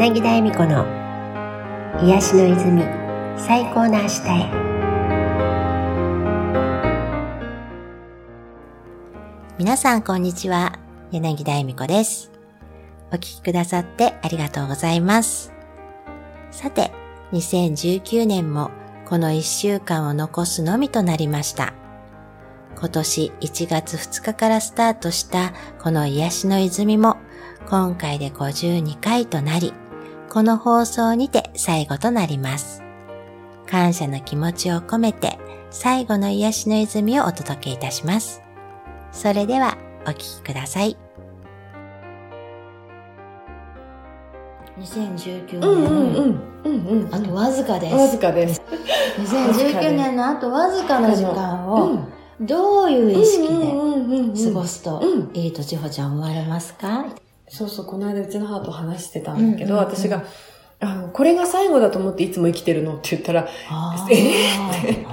柳田恵美子の癒しの泉最高の明日へ。皆さんこんにちは。柳田恵美子です。お聞きくださってありがとうございます。さて2019年もこの1週間を残すのみとなりました。今年1月2日からスタートしたこの癒しの泉も今回で52回となり、この放送にて最後となります。感謝の気持ちを込めて最後の癒しの泉をお届けいたします。それではお聴きください。2019年、うんうんうんうん、あとわずかです。わずかです。2019年のあとわずかの時間を、どういう意識で過ごすといいと千穂ちゃん思われますか、そうそう、この間うちの母と話してたんだけど、私が、あの、これが最後だと思っていつも生きてるのって言ったら、えー、って。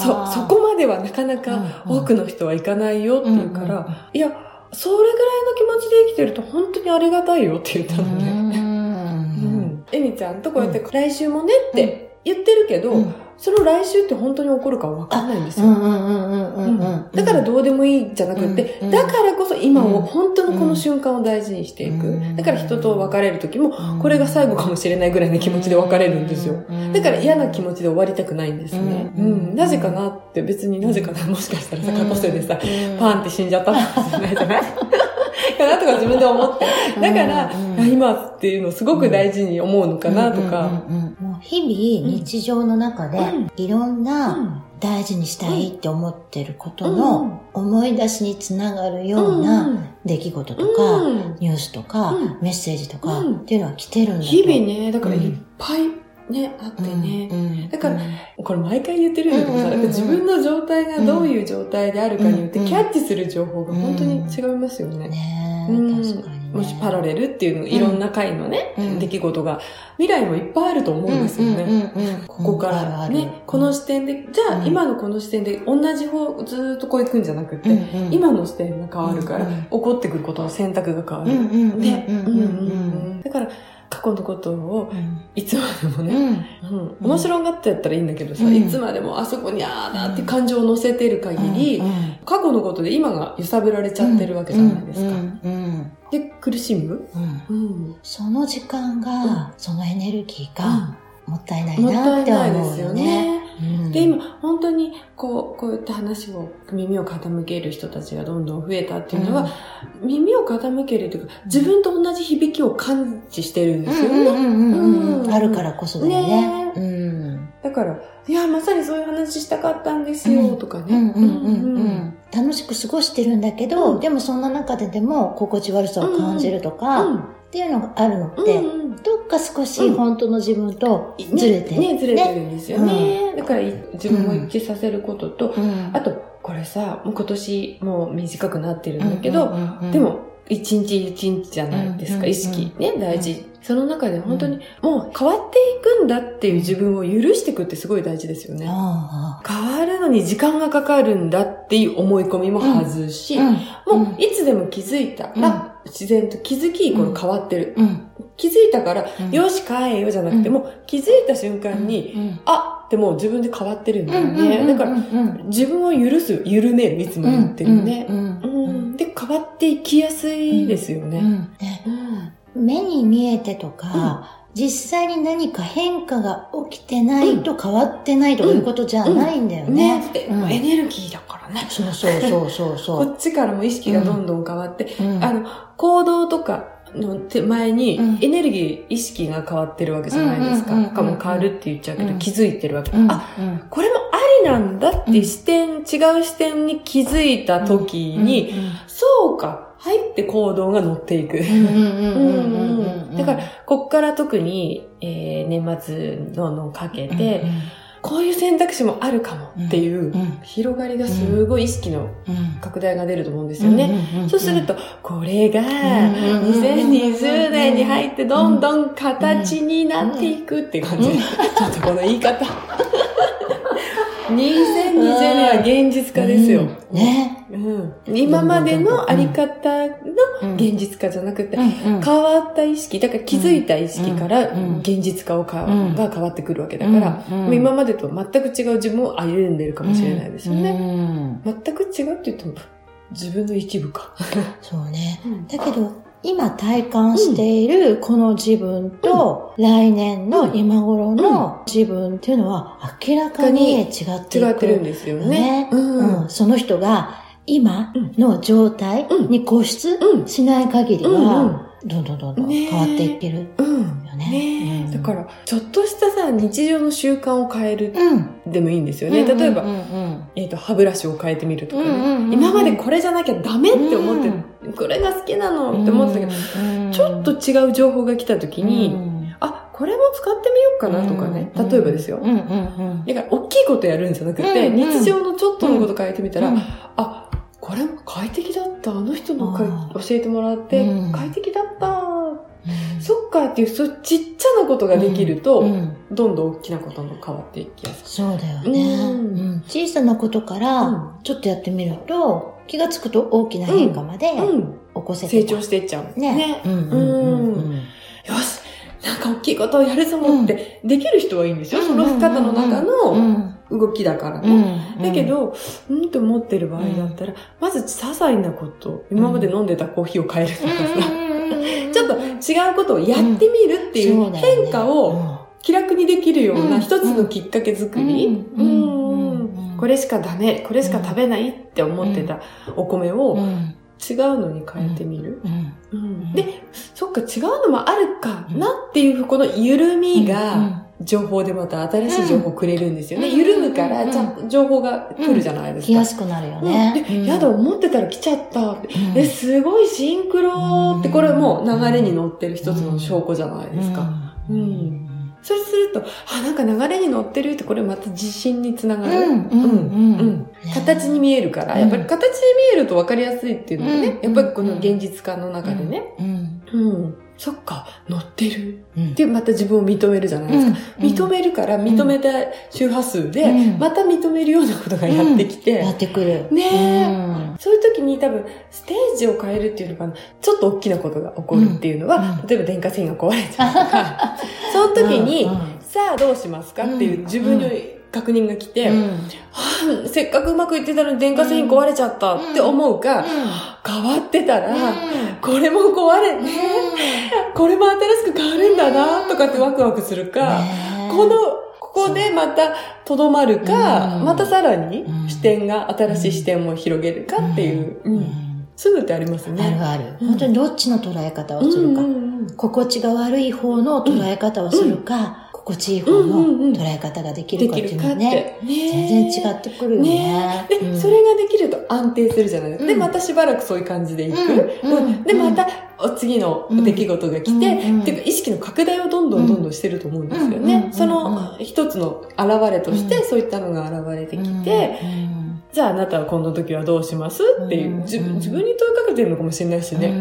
そ、そこまではなかなか多くの人はいかないよって言うから、いや、それぐらいの気持ちで生きてると本当にありがたいよって言ったのね。うん。えみちゃんとこうやって来週もねって言ってるけど、その来週って本当に起こるかわかんないんですよ。だからどうでもいいじゃなくて、だからこそ今を、本当のこの瞬間を大事にしていく。だから人と別れる時も、これが最後かもしれないぐらいの気持ちで別れるんですよ。だから嫌な気持ちで終わりたくないんですね。うん。なぜかなって別になぜかな、もしかしたらさ、過去生でさ、パンって死んじゃったかもしれないじゃない？かなとか自分で思って。だから、今っていうのをすごく大事に思うのかなとか。日々日常の中でいろんな大事にしたいって思ってることの思い出しにつながるような出来事とか、ニュースとか、メッセージとかっていうのは来てるんだ日々ね、だからいっぱいね、あってね。うんうん、だから、これ毎回言ってるんだけどさ、うん、自分の状態がどういう状態であるかによってキャッチする情報が本当に違いますよね。ね確かに、もしパラレルっていうの、いろんな回のね、出来事が、未来もいっぱいあると思うんですよね。ここからね、この視点で、じゃあ今のこの視点で同じ方、ずっとこう行くんじゃなくて、今の視点が変わるから、起こってくることの選択が変わる。ね。だから、過去のことを、いつまでもね、うん、面白がってやったらいいんだけどさ、いつまでもあそこにあーなって感情を乗せてる限り、過去のことで今が揺さぶられちゃってるわけじゃないですか。で、苦しむ、その時間が、そのエネルギーが、もったいないなって思うよね。で、今、本当に、こう、こういった話を、耳を傾ける人たちがどんどん増えたっていうのは、うん、耳を傾けるというか、自分と同じ響きを感知してるんですよね。あるからこそだよね。ねうん、だから、いや、まさにそういう話したかったんですよ、とかね。楽しく過ごしてるんだけど、でもそんな中ででも心地悪さを感じるとか、っていうのがあるのって、どっか少し本当の自分とずれて、ね、ずれてるんですよね。だから自分を一致させることと、あと、これさ、もう今年もう短くなってるんだけど、でも、一日一日じゃないですか、意識。ね、大事。その中で本当に、もう変わっていくんだっていう自分を許していくってすごい大事ですよね。変わるのに時間がかかるんだっていう思い込みも外し、もういつでも気づいたら、自然と気づきイコール変わってる。気づいたから、よし帰えよじゃなくて、もう気づいた瞬間に、あってもう自分で変わってるんだよね。だから、自分を許す、緩める、いつも言ってるね。で、変わっていきやすいですよね。目に見えてとか、実際に何か変化が起きてないと変わってないとかいうことじゃないんだよね。エネルギーだからね。そうそうそうそうそう。こっちからも意識がどんどん変わって、あの、行動とか、の手前に、エネルギー、意識が変わってるわけじゃないですか。かも変わるって言っちゃうけど、気づいてるわけ。あ、これもありなんだって視点、違う視点に気づいた時に、そうか、入って行動が乗っていく。だから、こっから特に、えー、年末ののかけて、こういう選択肢もあるかもっていう広がりがすごい意識の拡大が出ると思うんですよね。そうすると、これが2020年に入ってどんどん形になっていくっていう感じ。ちょっとこの言い方。2020年は現実化ですよ。うん。ね。うん。今までのあり方の現実化じゃなくて、変わった意識、だから気づいた意識からうん。現実化をか、うん。が変わってくるわけだから、うん。うん。今までと全く違う自分を歩んでるかもしれないですよね。うん。全く違うって言っても、自分の一部か。そうね。うん。だけど、今体感しているこの自分と、来年の今頃の自分っていうのは明らかに違っていく。違ってるんですよね。うん。うん。その人が今の状態に固執うん。しない限りうんは、どんどんどんどん変わっていってるうん。よね。だから、ちょっとしたさ、日常の習慣を変えるうん。でもいいんですよね。例えばえっと、歯ブラシを変えてみるとかね。今までこれじゃなきゃダメって思ってう、これが好きなのって思ってたけど、どちょっと違う情報が来た時に、あ、これも使ってみようかなとかね。例えばですよ。うんうんうん。だから、大きいことやるんじゃなくて、日常のちょっとのこと変えてみたら、うんあ、これ？も快適だった？あの人の教えてもらってうん、快適だった。うん。そっかっていう、そうちっちゃなことができると、うん。どんどん大きなことも変わっていきやすそうだよね、うん。うん。小さなことからうん。ちょっとやってみると、気がつくと大きな変化まで。起こせて成長していっちゃう。ね。うんうんよし。なんか大きいことをやるぞって、できる人はいいんですよ。その方の中うのん動きだからうね。ん。だけ、ど、うんと思ってる場合だったら、まず些細なこと、今まで飲んでたコーヒーを変えるとかさ、ちょっと違うことをやってみるっていう変化を気楽にできるよううなん。一つのきっかけ作り、これしかダメ、これしか食べないって思ってたお米をうん。違うのに変えてみる。うん。うん。で、そっか違うのもあるかなっていうこの緩みが情報でまた新しい情報をくれるんですよね。うん。緩むからちゃんと情報が来るじゃないですか。来やすくなるよね。で、やだ、思ってたら来ちゃったえ、すごいシンクロって、これもう流れに乗ってる一つの証拠じゃないですか。うん。うん。それすると、あ、なんか流れに乗ってるって、これまた自信につながる。うんうんうんうん。形に見えるから、うん。やっぱり形に見えると分かりやすいっていうのがね、うん。やっぱりこの現実化の中でね、うん。うん、そっか、乗ってる。うん。ってまた自分を認めるじゃないですか。認めるから認めた周波数で、うん。また認めるようなことがやってきて、やってくる。ねえ。うん。そういう時に多分、ステージを変えるっていうのかな、ちょっと大きなことが起こるっていうのは、うん。例えば電化製品が壊れちゃうとか、その時に、うん。うん。さあどうしますかっていう自分に確認が来て、うん。はあせっかくうまくいってたのに電化製品壊れちゃったって思うか、変わってたら、これも壊れ、ね、これも新しく変わるんだな、とかってワクワクするか、この、ここでまたとどまるか、うん。またさらにうん。視点が、新しい視点を広げるかっていう、うん。うん。そういうのってありますあるね。ある。うん。本当にどっちの捉え方をするか。うんうんうん心地が悪い方の捉え方をするか、心地いい方の捉え方ができるかって。いうのはね、全然違ってくるよね。で、うん。それができると安定するじゃないですか。で、うん。またしばらくそういう感じでいく。うん。で、また、お次の出来事が来て、うん。っていうか意識の拡大をどんどんどんどんしてると思うんですようん。ね。うん。その一つの現れとして、うん。そういったのが現れてきうん。て、うん。じゃああなたはこの時はどうしますっていう、うん。自分に問いかけてるのかもしれないしね。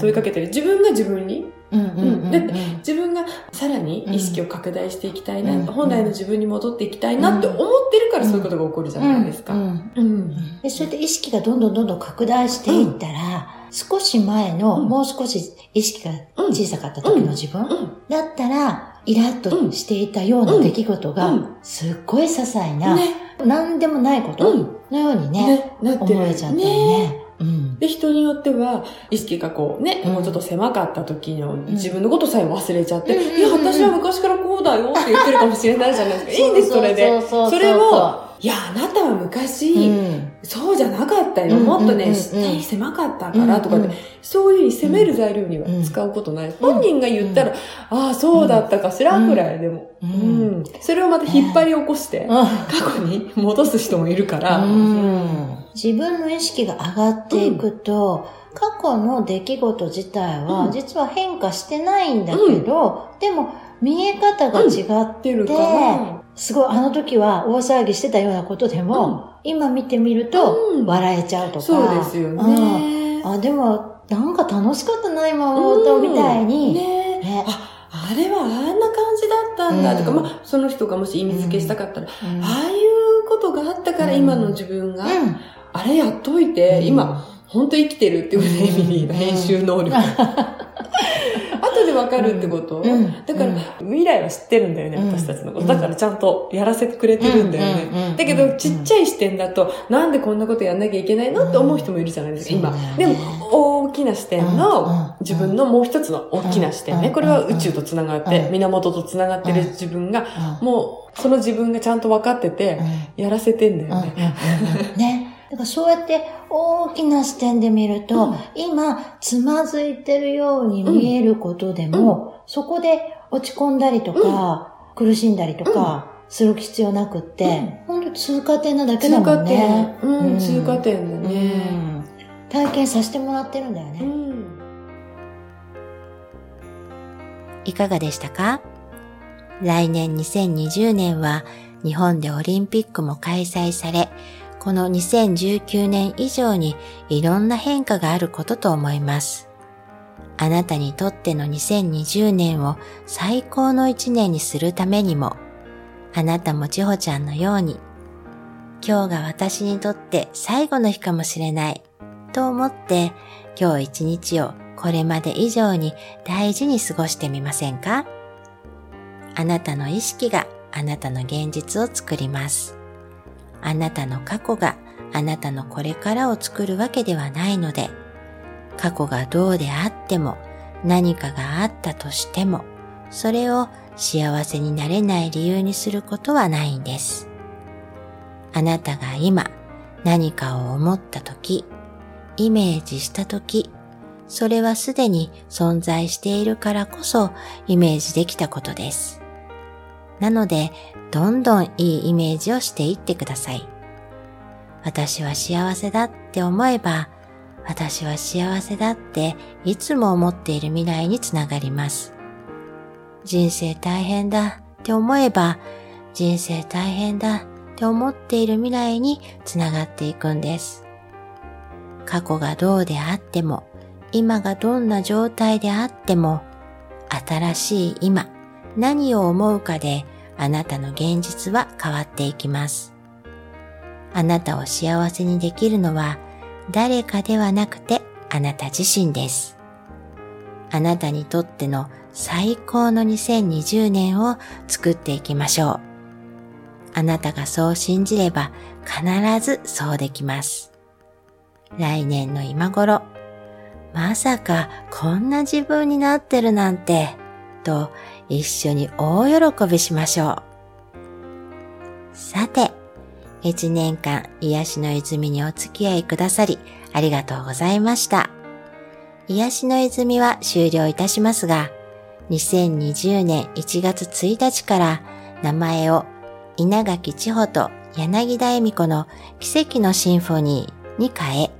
問いかけてる。自分が自分に、うんうんうんで自分がさらに意識を拡大していきたいな、うん。本来の自分に戻っていきたいなって思ってるからそういうことが起こるじゃないですか。ううん。ん。で、それで意識がどんどんどんどん拡大していったら、少し前の、うん。もう少し意識が小さかった時の自分、うん。だったら、イラッとしていたような出来事が、うん。すっごい些細な、ね。何でもないことうん。のようにね、ね、なってる。思えちゃったりね。うん。で、人によっては、意識がこうね、うんもうちょっと狭かった時の自分のことさえ忘れちゃって、うんいや、私は昔からこうだよって言ってるかもしれないじゃないですか。いいんです、それで。それを、いや、あなたは昔、うん。そうじゃなかったよ。うんもっとね、うんうん下に狭かったからとかで、うんそういうふうに責める材料には使うことない。本人が言ったら、ああ、そうだったかしら、くらいでも。ううん。ん。それをまた引っ張り起こして、うん。過去に戻す人もいるから。うん。自分の意識が上がっていくと、過去の出来事自体はうん。実は変化してないんだけど、でも見え方が違って、出るから。すごいあの時は大騒ぎしてたようなことでも、今見てみるとうん。笑えちゃうとか。そうですよね。うん。あ、でもなんか楽しかったな、今思うと、みたいに。ね。ね。あ、あれはあんな感じだったんだとか、うん。まあ、その人がもし意味付けしたかったら、うん。ああいうことがあったから今の自分が、うん。あれやっといて、うん。今、本当生きてるっていうね、エミリーの編集能力。後でわかるってこと、うん。だから、未来は知ってるんだよね、うん。私たちのこと。うんだからちゃんとやらせてくれてるんだよね。だけど、ちっちゃい視点だと、なんでこんなことやんなきゃいけないのって思う人もいるじゃないですか、今。でも、大きな視点の、自分のもう一つの大きな視点。ね。うん。これは宇宙と繋がってう、ん。源と繋がってる自分が、うん。もう、その自分がちゃんと分かってて、やらせてんだよね。ね。だからそうやって大きな視点で見ると、うん今、つまずいてるように見えることでも、そこで落ち込んだりとか、苦しんだりとか、する必要なくって、本当通過点なだけだも通過点んね。。うん、通過点だね。うん体験させてもらってるんだよね。うん。いかがでしたか？来年2020年は日本でオリンピックも開催され、この2019年以上にいろんな変化があることと思います。あなたにとっての2020年を最高の一年にするためにも、あなたも千穂ちゃんのように、今日が私にとって最後の日かもしれないと思って今日一日をこれまで以上に大事に過ごしてみませんか？あなたの意識があなたの現実を作ります。あなたの過去があなたのこれからを作るわけではないので、過去がどうであっても何かがあったとしても、それを幸せになれない理由にすることはないんです。あなたが今何かを思ったとき、イメージしたとき、それはすでに存在しているからこそイメージできたことです。なので、どんどんいいイメージをしていってください。私は幸せだって思えば、私は幸せだっていつも思っている未来につながります。人生大変だって思えば、人生大変だって思っている未来につながっていくんです。過去がどうであっても、今がどんな状態であっても、新しい今、何を思うかであなたの現実は変わっていきます。あなたを幸せにできるのは誰かではなくてあなた自身です。あなたにとっての最高の2020年を作っていきましょう。あなたがそう信じれば必ずそうできます。来年の今頃、まさかこんな自分になってるなんて、と一緒に大喜びしましょう。さて、一年間癒しの泉にお付き合いくださりありがとうございました。癒しの泉は終了いたしますが、2020年1月1日から名前を稲垣千穂と柳田恵美子の奇跡のシンフォニーに変え、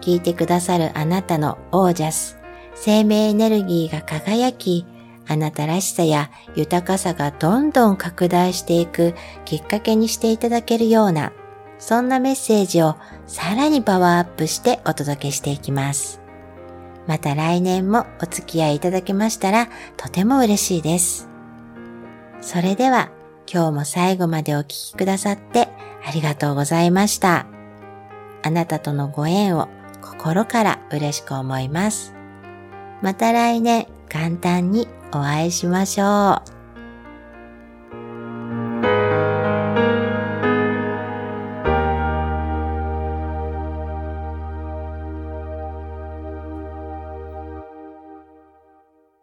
聞いてくださるあなたのオージャス、生命エネルギーが輝き、あなたらしさや豊かさがどんどん拡大していくきっかけにしていただけるような、そんなメッセージをさらにパワーアップしてお届けしていきます。また来年もお付き合いいただけましたらとても嬉しいです。それでは今日も最後までお聞きくださってありがとうございました。あなたとのご縁を心から嬉しく思います。また来年簡単にお会いしましょう。